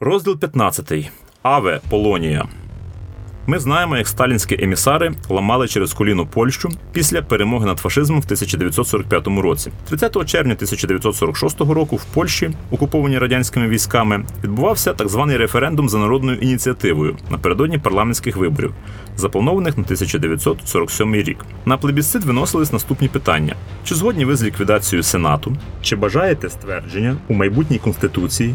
Розділ 15. Аве Полонія. Ми знаємо, як сталінські емісари ламали через коліно Польщу після перемоги над фашизмом в 1945 році. 30 червня 1946 року в Польщі, окупованій радянськими військами, відбувався так званий референдум за народною ініціативою напередодні парламентських виборів, запланованих на 1947 рік. На плебісцит виносились наступні питання: чи згодні ви з ліквідацією Сенату, чи бажаєте ствердження у майбутній конституції?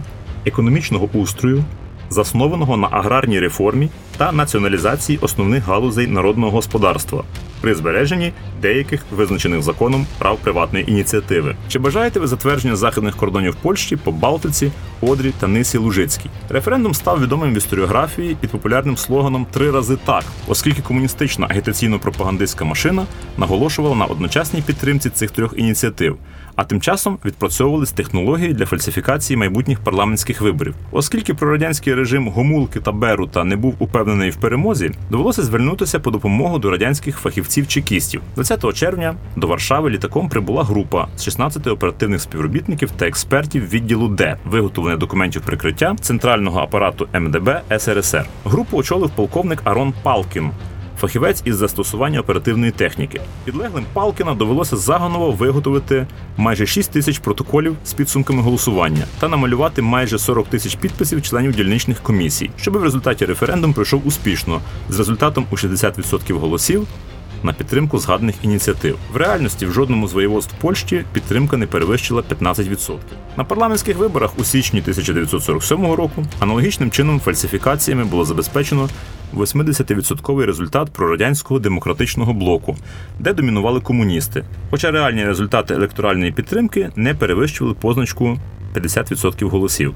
Економічного устрою, заснованого на аграрній реформі та націоналізації основних галузей народного господарства при збереженні деяких визначених законом прав приватної ініціативи. Чи бажаєте ви затвердження західних кордонів Польщі по Балтиці, Одрі та Нисі Лужицькій? Референдум став відомим в історіографії під популярним слоганом Три рази так, оскільки комуністична агітаційно-пропагандистська машина наголошувала на одночасній підтримці цих трьох ініціатив. А тим часом відпрацьовувались технології для фальсифікації майбутніх парламентських виборів. Оскільки прорадянський режим Гомулки та Берута не був упевнений в перемозі, довелося звернутися по допомогу до радянських фахівців чекістів. 20 червня до Варшави літаком прибула група з 16 оперативних співробітників та експертів відділу Д виготовлення документів прикриття центрального апарату МДБ СРСР. Групу очолив полковник Арон Палкін фахівець із застосування оперативної техніки. Підлеглим Палкіна довелося заганово виготовити майже 6 тисяч протоколів з підсумками голосування та намалювати майже 40 тисяч підписів членів дільничних комісій, щоб в результаті референдум пройшов успішно з результатом у 60% голосів на підтримку згаданих ініціатив. В реальності в жодному з воєводств Польщі підтримка не перевищила 15%. На парламентських виборах у січні 1947 року аналогічним чином фальсифікаціями було забезпечено 80% результат прорадянського демократичного блоку, де домінували комуністи. Хоча реальні результати електоральної підтримки не перевищували позначку 50% голосів.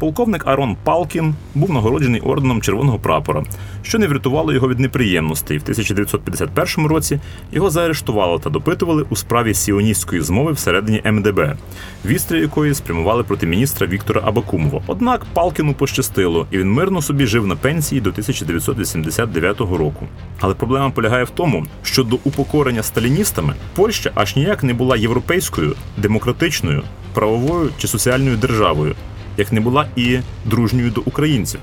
Полковник Арон Палкін був нагороджений орденом Червоного прапора, що не врятувало його від неприємностей. В 1951 році його заарештували та допитували у справі сіоністської змови всередині МДБ, вістря якої спрямували проти міністра Віктора Абакумова. Однак Палкіну пощастило, і він мирно собі жив на пенсії до 1989 року. Але проблема полягає в тому, що до упокорення сталіністами Польща аж ніяк не була європейською, демократичною, правовою чи соціальною державою як не була і дружньою до українців,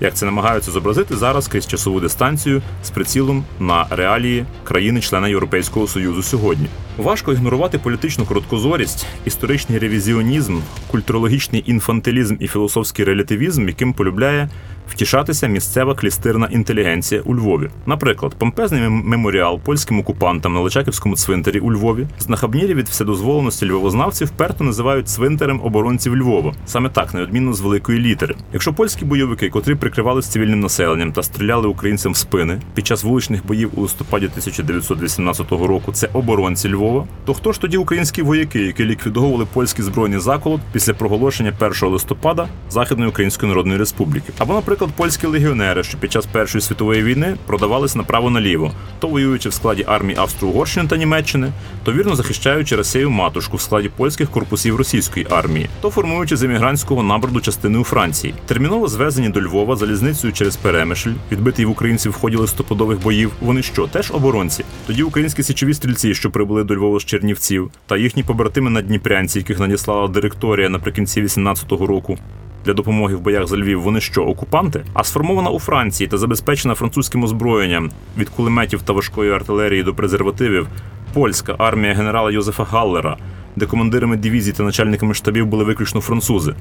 як це намагаються зобразити зараз крізь часову дистанцію з прицілом на реалії країни-члена Європейського Союзу сьогодні. Важко ігнорувати політичну короткозорість, історичний ревізіонізм, культурологічний інфантилізм і філософський релятивізм, яким полюбляє втішатися місцева клістирна інтелігенція у Львові. Наприклад, помпезний меморіал польським окупантам на Личаківському цвинтарі у Львові знахабнілі від вседозволеності львовознавців вперто називають цвинтарем оборонців Львова, саме так, неодмінно з великої літери. Якщо польські бойовики, котрі прикривалися цивільним населенням та стріляли українцям в спини під час вуличних боїв у листопаді 1918 року, це оборонці Львова, то хто ж тоді українські вояки, які ліквідовували польські збройні заколот після проголошення 1 листопада Західної Української Народної Республіки? Або, наприклад польські легіонери, що під час Першої світової війни продавались направо-наліво, то воюючи в складі армії Австро-Угорщини та Німеччини, то вірно захищаючи Росію матушку в складі польських корпусів російської армії, то формуючи з емігрантського наборду частини у Франції, терміново звезені до Львова залізницею через Перемишль, відбитий в українців в ході листопадових боїв. Вони що, теж оборонці? Тоді українські січові стрільці, що прибули до Львова з Чернівців, та їхні побратими на Дніпрянці, яких надіслала директорія наприкінці 18-го року, для допомоги в боях за Львів вони що, окупанти? А сформована у Франції та забезпечена французьким озброєнням від кулеметів та важкої артилерії до презервативів польська армія генерала Йозефа Галлера, де командирами дивізій та начальниками штабів були виключно французи.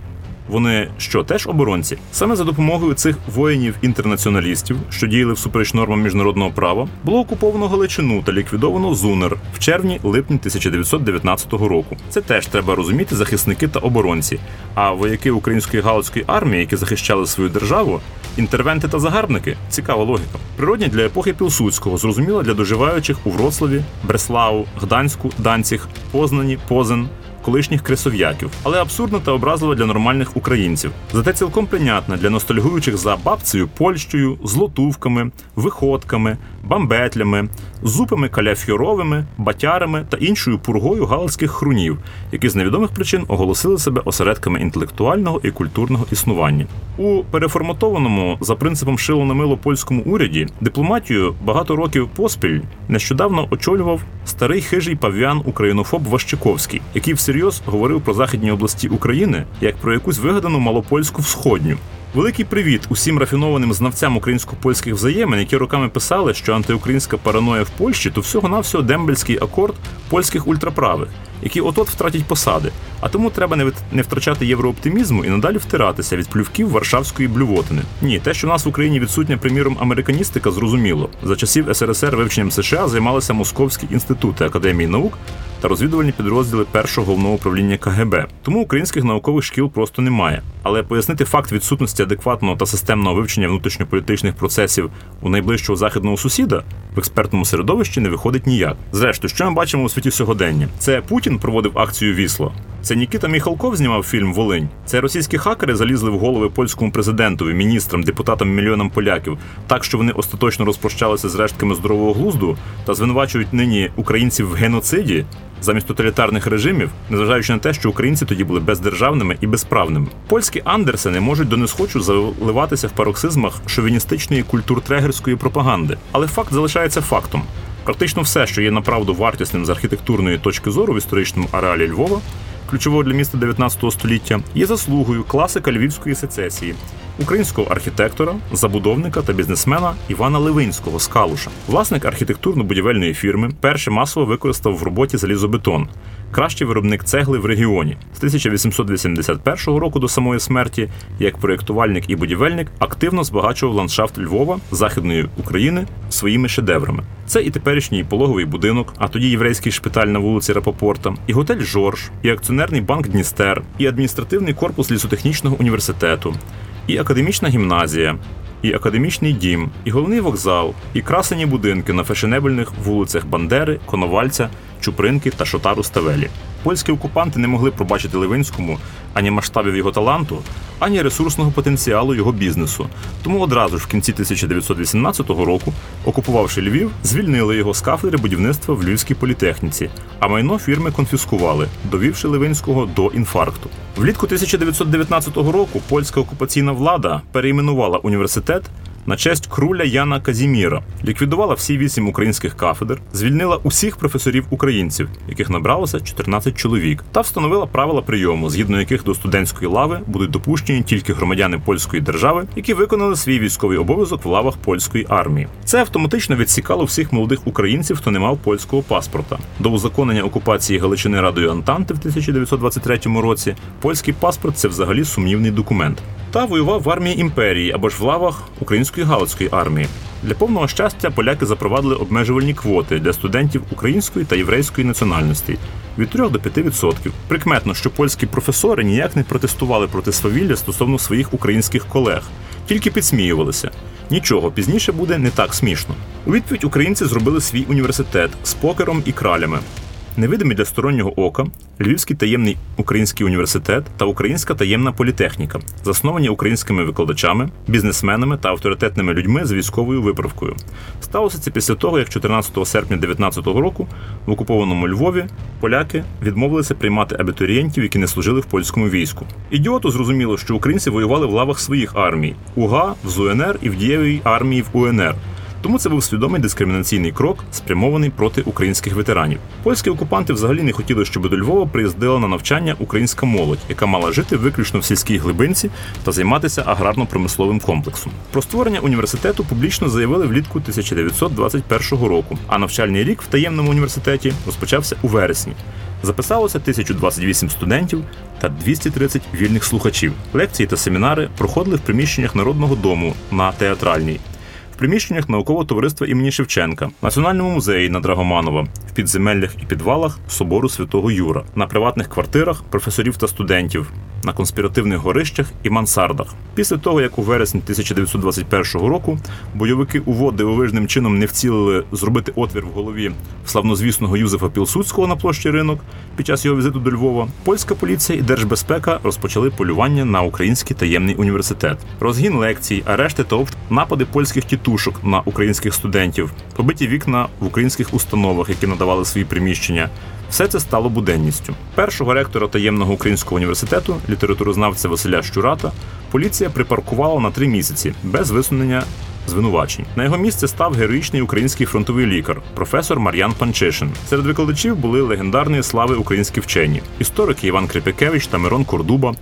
Вони що теж оборонці? Саме за допомогою цих воїнів-інтернаціоналістів, що діяли всупереч нормам міжнародного права, було окуповано Галичину та ліквідовано Зунер в червні-липні 1919 року. Це теж треба розуміти захисники та оборонці. А вояки української галицької армії, які захищали свою державу, інтервенти та загарбники цікава логіка. Природні для епохи Пілсудського, зрозуміла для доживаючих у Вроцлаві, Бреславу, Гданську, Данціг, Познані, Позен колишніх кресов'яків, але абсурдно та образливо для нормальних українців. Зате цілком прийнятна для ностальгуючих за бабцею Польщею, злотувками, виходками, бамбетлями, зупами каляфьоровими, батярами та іншою пургою галицьких хрунів, які з невідомих причин оголосили себе осередками інтелектуального і культурного існування. У переформатованому за принципом шило на мило польському уряді дипломатію багато років поспіль нещодавно очолював старий хижий пав'ян українофоб Ващиковський, який всерйоз говорив про західні області України як про якусь вигадану малопольську всходню. Великий привіт усім рафінованим знавцям українсько-польських взаємин, які роками писали, що антиукраїнська параноя в Польщі то всього-навсього дембельський акорд польських ультраправих, які от-от втратять посади. А тому треба не не втрачати єврооптимізму і надалі втиратися від плювків Варшавської блювотини. Ні, те, що в нас в Україні відсутня, приміром, американістика, зрозуміло. За часів СРСР вивченням США займалися московські інститути академії наук та розвідувальні підрозділи першого головного управління КГБ. Тому українських наукових шкіл просто немає. Але пояснити факт відсутності адекватного та системного вивчення внутрішньополітичних процесів у найближчого західного сусіда в експертному середовищі не виходить ніяк. Зрештою, що ми бачимо у світі сьогодення? Це Путін проводив акцію Вісло. Це Нікіта Міхалков знімав фільм Волинь. Це російські хакери залізли в голови польському президентові, міністрам, депутатам, мільйонам поляків, так що вони остаточно розпрощалися з рештками здорового глузду та звинувачують нині українців в геноциді замість тоталітарних режимів, незважаючи на те, що українці тоді були бездержавними і безправними. Польські андерсени можуть до несхочу заливатися в пароксизмах шовіністичної культуртрегерської пропаганди, але факт залишається фактом. Практично все, що є направду вартісним з архітектурної точки зору в історичному ареалі Львова, ключового для міста 19 століття, є заслугою класика львівської сецесії, українського архітектора, забудовника та бізнесмена Івана Левинського з Калуша. Власник архітектурно-будівельної фірми перше масово використав в роботі залізобетон, кращий виробник цегли в регіоні. З 1881 року до самої смерті, як проєктувальник і будівельник, активно збагачував ландшафт Львова, Західної України своїми шедеврами. Це і теперішній пологовий будинок, а тоді єврейський шпиталь на вулиці Рапопорта, і готель Жорж, і акціонерний банк Дністер, і адміністративний корпус лісотехнічного університету і академічна гімназія, і академічний дім, і головний вокзал, і красені будинки на фешенебельних вулицях Бандери, Коновальця, Чупринки та Шотару Ставелі. Польські окупанти не могли пробачити Левинському ані масштабів його таланту, ані ресурсного потенціалу його бізнесу. Тому одразу ж в кінці 1918 року, окупувавши Львів, звільнили його з кафедри будівництва в Львівській політехніці, а майно фірми конфіскували, довівши Левинського до інфаркту. Влітку 1919 року польська окупаційна влада перейменувала університет на честь круля Яна Казіміра, ліквідувала всі вісім українських кафедр, звільнила усіх професорів українців, яких набралося 14 чоловік, та встановила правила прийому, згідно яких до студентської лави будуть допущені тільки громадяни польської держави, які виконали свій військовий обов'язок в лавах польської армії. Це автоматично відсікало всіх молодих українців, хто не мав польського паспорта. До узаконення окупації Галичини Радою Антанти в 1923 році польський паспорт це взагалі сумнівний документ та воював в армії імперії або ж в лавах української галицької армії. Для повного щастя поляки запровадили обмежувальні квоти для студентів української та єврейської національності від 3 до 5%. Прикметно, що польські професори ніяк не протестували проти свавілля стосовно своїх українських колег, тільки підсміювалися. Нічого пізніше буде не так смішно. У відповідь українці зробили свій університет з покером і кралями. Невидимий для стороннього ока, Львівський таємний український університет та Українська таємна політехніка, засновані українськими викладачами, бізнесменами та авторитетними людьми з військовою виправкою. Сталося це після того, як 14 серпня 2019 року в окупованому Львові поляки відмовилися приймати абітурієнтів, які не служили в польському війську. Ідіоту зрозуміло, що українці воювали в лавах своїх армій УГА в ЗУНР і в дієвій армії в УНР. Тому це був свідомий дискримінаційний крок, спрямований проти українських ветеранів. Польські окупанти взагалі не хотіли, щоб до Львова приїздила на навчання українська молодь, яка мала жити виключно в сільській глибинці та займатися аграрно-промисловим комплексом. Про створення університету публічно заявили влітку 1921 року, а навчальний рік в таємному університеті розпочався у вересні. Записалося 1028 студентів та 230 вільних слухачів. Лекції та семінари проходили в приміщеннях Народного дому на театральній в приміщеннях наукового товариства імені Шевченка, Національному музеї на Драгоманова, в підземеллях і підвалах собору святого Юра, на приватних квартирах професорів та студентів, на конспіративних горищах і мансардах. Після того, як у вересні 1921 року бойовики УВО дивовижним чином не вцілили зробити отвір в голові славнозвісного Юзефа Пілсудського на площі ринок під час його візиту до Львова, польська поліція і держбезпека розпочали полювання на український таємний університет, розгін лекцій, арешти та обшук, напади польських тітушок на українських студентів, побиті вікна в українських установах, які надавали свої приміщення. Все це стало буденністю. Першого ректора таємного українського університету, літературознавця Василя Щурата, поліція припаркувала на три місяці без висунення звинувачень. На його місце став героїчний український фронтовий лікар, професор Мар'ян Панчишин. Серед викладачів були легендарної слави українські вчені, історики Іван Крипякевич та Мирон Кордуба,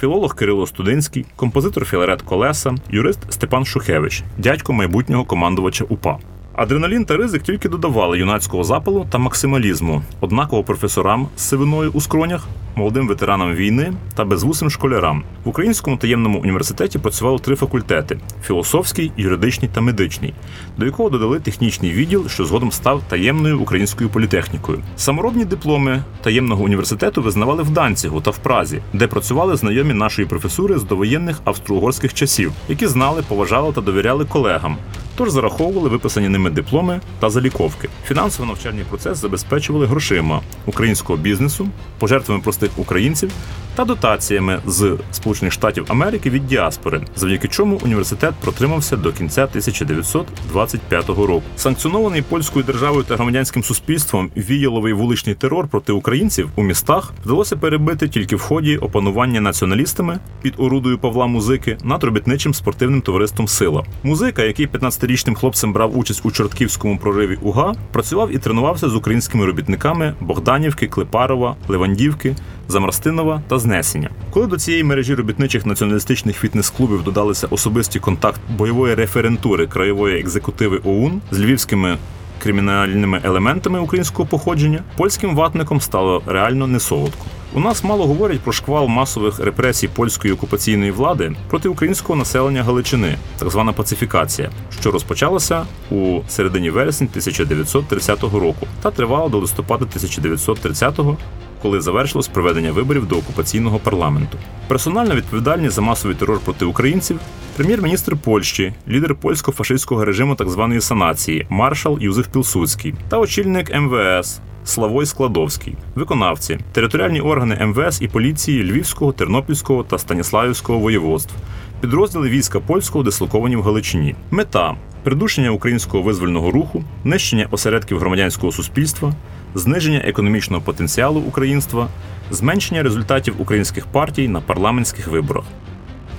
філолог Кирило Студинський, композитор Філарет Колеса, юрист Степан Шухевич, дядько майбутнього командувача УПА. Адреналін та ризик тільки додавали юнацького запалу та максималізму, однаково професорам з сивиною у скронях, молодим ветеранам війни та безвусим школярам. В Українському таємному університеті працювало три факультети: філософський, юридичний та медичний, до якого додали технічний відділ, що згодом став таємною українською політехнікою. Саморобні дипломи таємного університету визнавали в Данцігу та в Празі, де працювали знайомі нашої професури з довоєнних австро-угорських часів, які знали, поважали та довіряли колегам. Тож зараховували виписані ними дипломи та заліковки. Фінансово-навчальний процес забезпечували грошима українського бізнесу, пожертвами простих українців та дотаціями з Сполучених Штатів Америки від діаспори, завдяки чому університет протримався до кінця 1925 року. Санкціонований польською державою та громадянським суспільством віяловий вуличний терор проти українців у містах вдалося перебити тільки в ході опанування націоналістами під орудою Павла Музики над робітничим спортивним товариством Сила. Музика, який 15-річним хлопцем брав участь у Чортківському прориві УГА, працював і тренувався з українськими робітниками Богданівки, Клепарова, Левандівки, Замарстинова та Знесення. Коли до цієї мережі робітничих націоналістичних фітнес-клубів додалися особисті контакт бойової референтури краєвої екзекутиви ОУН з львівськими кримінальними елементами українського походження, польським ватником стало реально несолодко. У нас мало говорять про шквал масових репресій польської окупаційної влади проти українського населення Галичини, так звана пацифікація, що розпочалася у середині вересня 1930 року та тривала до листопада 1930-го, коли завершилось проведення виборів до окупаційного парламенту. Персональна відповідальність за масовий терор проти українців прем'єр-міністр Польщі, лідер польсько-фашистського режиму так званої санації, маршал Юзеф Пілсудський та очільник МВС. Славой Складовський, виконавці, територіальні органи МВС і поліції Львівського, Тернопільського та Станіславівського воєводств, підрозділи війська польського дислоковані в Галичині. Мета придушення українського визвольного руху, нищення осередків громадянського суспільства, зниження економічного потенціалу українства, зменшення результатів українських партій на парламентських виборах.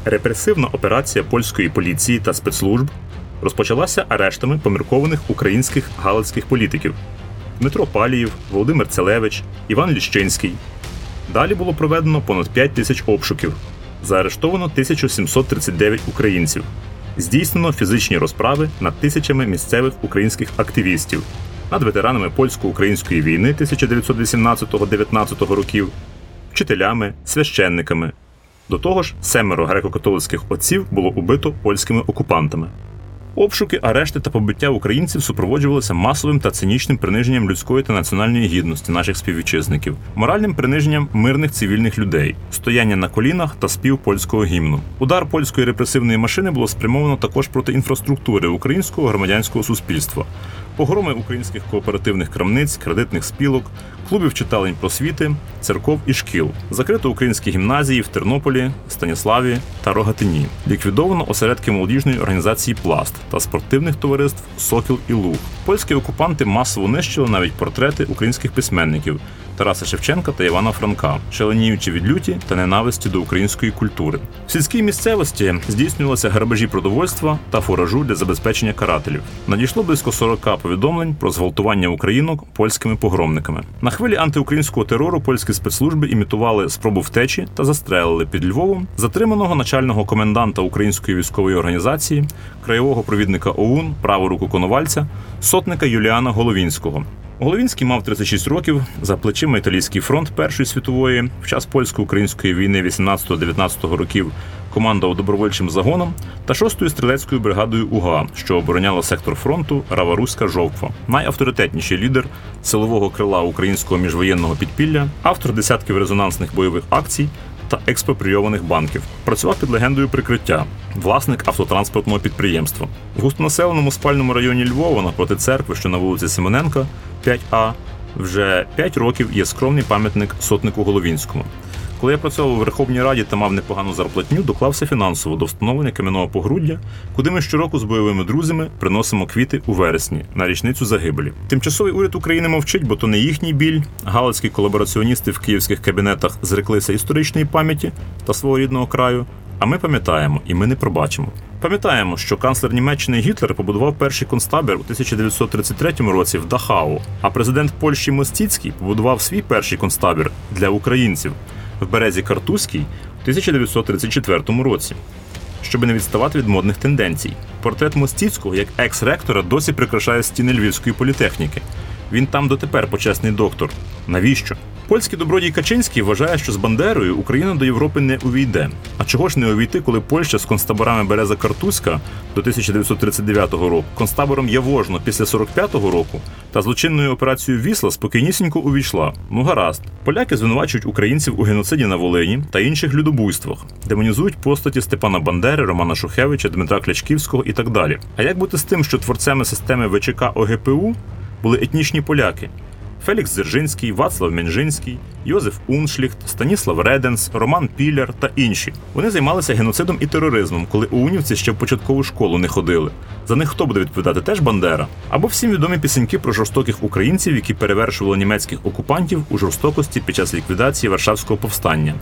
Репресивна операція польської поліції та спецслужб розпочалася арештами поміркованих українських галицьких політиків Дмитро Паліїв, Володимир Целевич, Іван Ліщинський. Далі було проведено понад 5 тисяч обшуків. Заарештовано 1739 українців. Здійснено фізичні розправи над тисячами місцевих українських активістів, над ветеранами польсько-української війни 1918-19 років, вчителями, священниками. До того ж, семеро греко-католицьких отців було убито польськими окупантами. Обшуки, арешти та побиття українців супроводжувалися масовим та цинічним приниженням людської та національної гідності наших співвітчизників, моральним приниженням мирних цивільних людей, стояння на колінах та спів польського гімну. Удар польської репресивної машини було спрямовано також проти інфраструктури українського громадянського суспільства, погроми українських кооперативних крамниць, кредитних спілок, клубів читалень просвіти, церков і шкіл, закрито українські гімназії в Тернополі, Станіславі та Рогатині. Ліквідовано осередки молодіжної організації Пласт та спортивних товариств Сокіл і Луг. Польські окупанти масово нищили навіть портрети українських письменників. Тараса Шевченка та Івана Франка, шаленіючи від люті та ненависті до української культури. В сільській місцевості здійснювалися грабежі продовольства та фуражу для забезпечення карателів. Надійшло близько 40 повідомлень про зґвалтування українок польськими погромниками. На хвилі антиукраїнського терору польські спецслужби імітували спробу втечі та застрелили під Львовом затриманого начального коменданта української військової організації, краєвого провідника ОУН, праву руку Коновальця, сотника Юліана Головінського. Головінський мав 36 років за плечима італійський фронт Першої світової в час польсько-української війни 18-19 років командував добровольчим загоном та 6-ю стрілецькою бригадою УГА, що обороняла сектор фронту Раваруська Жовква, найавторитетніший лідер силового крила українського міжвоєнного підпілля, автор десятків резонансних бойових акцій. Та експропрійованих банків. Працював під легендою прикриття, власник автотранспортного підприємства. В густонаселеному спальному районі Львова напроти церкви, що на вулиці Семененка, 5А, вже 5 років є скромний пам'ятник сотнику Головінському. Коли я працював у Верховній Раді та мав непогану зарплатню, доклався фінансово до встановлення кам'яного погруддя, куди ми щороку з бойовими друзями приносимо квіти у вересні на річницю загибелі. Тимчасовий уряд України мовчить, бо то не їхній біль. Галицькі колабораціоністи в київських кабінетах зреклися історичної пам'яті та свого рідного краю. А ми пам'ятаємо, і ми не пробачимо. Пам'ятаємо, що канцлер Німеччини Гітлер побудував перший концтабір у 1933 році в Дахау, а президент Польщі Мостіцький побудував свій перший концтабір для українців в березі Картузькій у 1934 році. Щоб не відставати від модних тенденцій. Портрет Мостіцького як екс-ректора досі прикрашає стіни Львівської політехніки. Він там дотепер почесний доктор. Навіщо? Польський добродій Качинський вважає, що з Бандерою Україна до Європи не увійде. А чого ж не увійти, коли Польща з концтаборами Береза Картузька до 1939 року, концтабором Явожно після 45-го року та злочинною операцією Вісла спокійнісінько увійшла. Ну гаразд, поляки звинувачують українців у геноциді на Волині та інших людобуйствах, демонізують постаті Степана Бандери, Романа Шухевича, Дмитра Клячківського і так далі. А як бути з тим, що творцями системи ВЧК ОГПУ були етнічні поляки? Фелікс Дзержинський, Вацлав Менжинський, Йозеф Уншліхт, Станіслав Реденс, Роман Піляр та інші. Вони займалися геноцидом і тероризмом, коли унівці ще в початкову школу не ходили. За них хто буде відповідати? Теж Бандера. Або всім відомі пісеньки про жорстоких українців, які перевершували німецьких окупантів у жорстокості під час ліквідації Варшавського повстання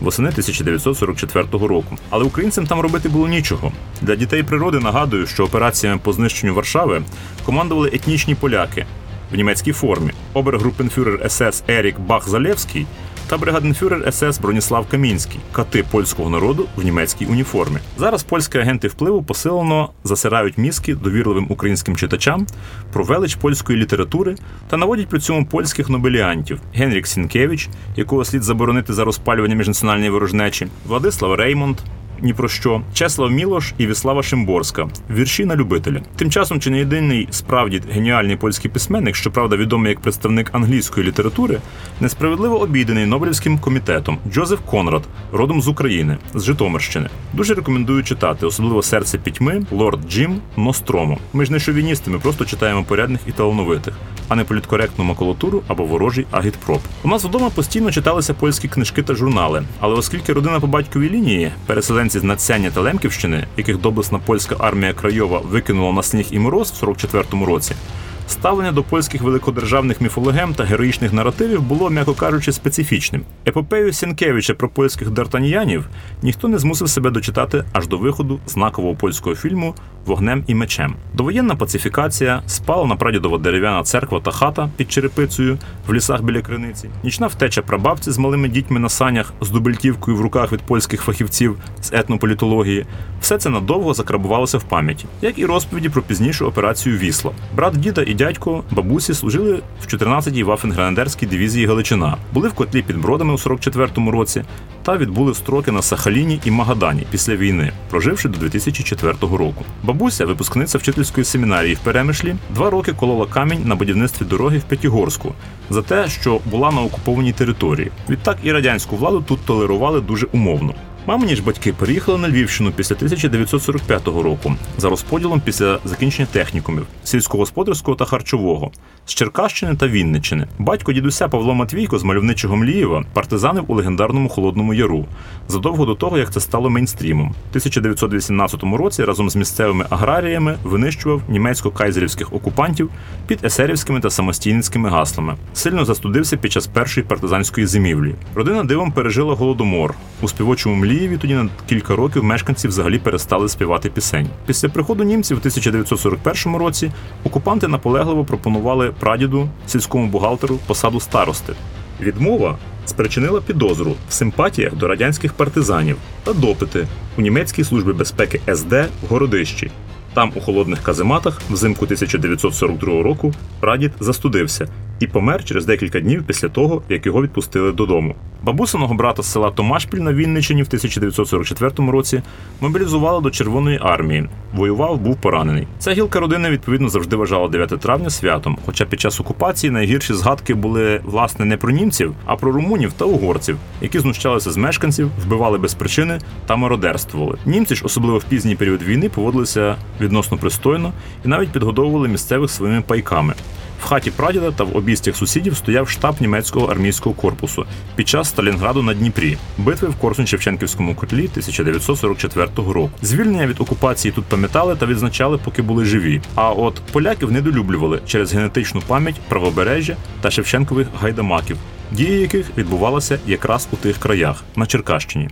восени 1944 року. Але українцям там робити було нічого. Для дітей природи нагадую, що операціями по знищенню Варшави командували етнічні поляки в німецькій формі. Обергруппенфюрер СС Ерік Бах-Залєвський та бригаденфюрер СС Броніслав Камінський, кати польського народу в німецькій уніформі. Зараз польські агенти впливу посилено засирають мізки довірливим українським читачам про велич польської літератури та наводять при цьому польських нобеліантів Генрік Сінкевич, якого слід заборонити за розпалювання міжнаціональної ворожнечі, Владислав Реймонд ні про що, Чеслав Мілош і Віслава Шимборська. Вірші на любителя. Тим часом, чи не єдиний справді геніальний польський письменник, щоправда, відомий як представник англійської літератури, несправедливо обійдений Нобелівським комітетом Джозеф Конрад, родом з України, з Житомирщини. Дуже рекомендую читати, особливо серце пітьми, лорд Джим, Нострому. Ми ж не шовіністи, ми просто читаємо порядних і талановитих, а не політкоректну макулатуру або ворожий агітпроп. У нас вдома постійно читалися польські книжки та журнали, але оскільки родина по батьковій лінії, переселенці з Нацяння та Лемківщини, яких доблесна польська армія Крайова викинула на сніг і мороз в 44-му році, ставлення до польських великодержавних міфологем та героїчних наративів було, м'яко кажучи, специфічним. Епопею Сінкевича про польських дартаніянів ніхто не змусив себе дочитати аж до виходу знакового польського фільму Вогнем і мечем. Довоєнна пацифікація, спала на прадідова дерев'яна церква та хата під черепицею в лісах біля криниці, нічна втеча прабабці з малими дітьми на санях з дубельтівкою в руках від польських фахівців з етнополітології. Все це надовго закрабувалося в пам'яті, як і розповіді про пізнішу операцію Вісла. Брат діда і дядько бабусі служили в 14-й Вафенгренадерській дивізії Галичина, були в котлі під бродами у 44-му році та відбули строки на Сахаліні і Магадані після війни, проживши до 2004 року. Бабуся, випускниця вчительської семінарії в Перемишлі, два роки колола камінь на будівництві дороги в П'ятігорську за те, що була на окупованій території. Відтак і радянську владу тут толерували дуже умовно. Мамині ж батьки переїхали на Львівщину після 1945 року за розподілом після закінчення технікумів сільськогосподарського та харчового з Черкащини та Вінниччини. Батько дідуся Павло Матвійко з мальовничого Млієва партизанив у легендарному Холодному Яру задовго до того, як це стало мейнстрімом. У 1918 році разом з місцевими аграріями винищував німецько-кайзерівських окупантів під есерівськими та самостійницькими гаслами. Сильно застудився під час першої партизанської зимівлі. Родина дивом пережила голодомор у співочому Млієві. Тоді на кілька років мешканці взагалі перестали співати пісень. Після приходу німців у 1941 році окупанти наполегливо пропонували прадіду сільському бухгалтеру посаду старости. Відмова спричинила підозру в симпатіях до радянських партизанів та допити у німецькій службі безпеки СД в Городищі. Там, у холодних казематах, взимку 1942 року, прадід застудився і помер через декілька днів після того, як його відпустили додому. Бабусиного брата з села Томашпіль на Вінниччині в 1944 році мобілізували до Червоної армії. Воював, був поранений. Ця гілка родини відповідно завжди вважала 9 травня святом. Хоча під час окупації найгірші згадки були власне не про німців, а про румунів та угорців, які знущалися з мешканців, вбивали без причини та мародерствували. Німці ж, особливо в пізній період війни, поводилися відносно пристойно і навіть підгодовували місцевих своїми пайками. В хаті прадіда та в обійстях сусідів стояв штаб німецького армійського корпусу під час Сталінграду на Дніпрі, битви в Корсунь-Шевченківському котлі 1944 року. Звільнення від окупації тут пам'ятали та відзначали, поки були живі. А от поляків недолюблювали через генетичну пам'ять правобережжя та Шевченкових гайдамаків, дії яких відбувалися якраз у тих краях на Черкащині.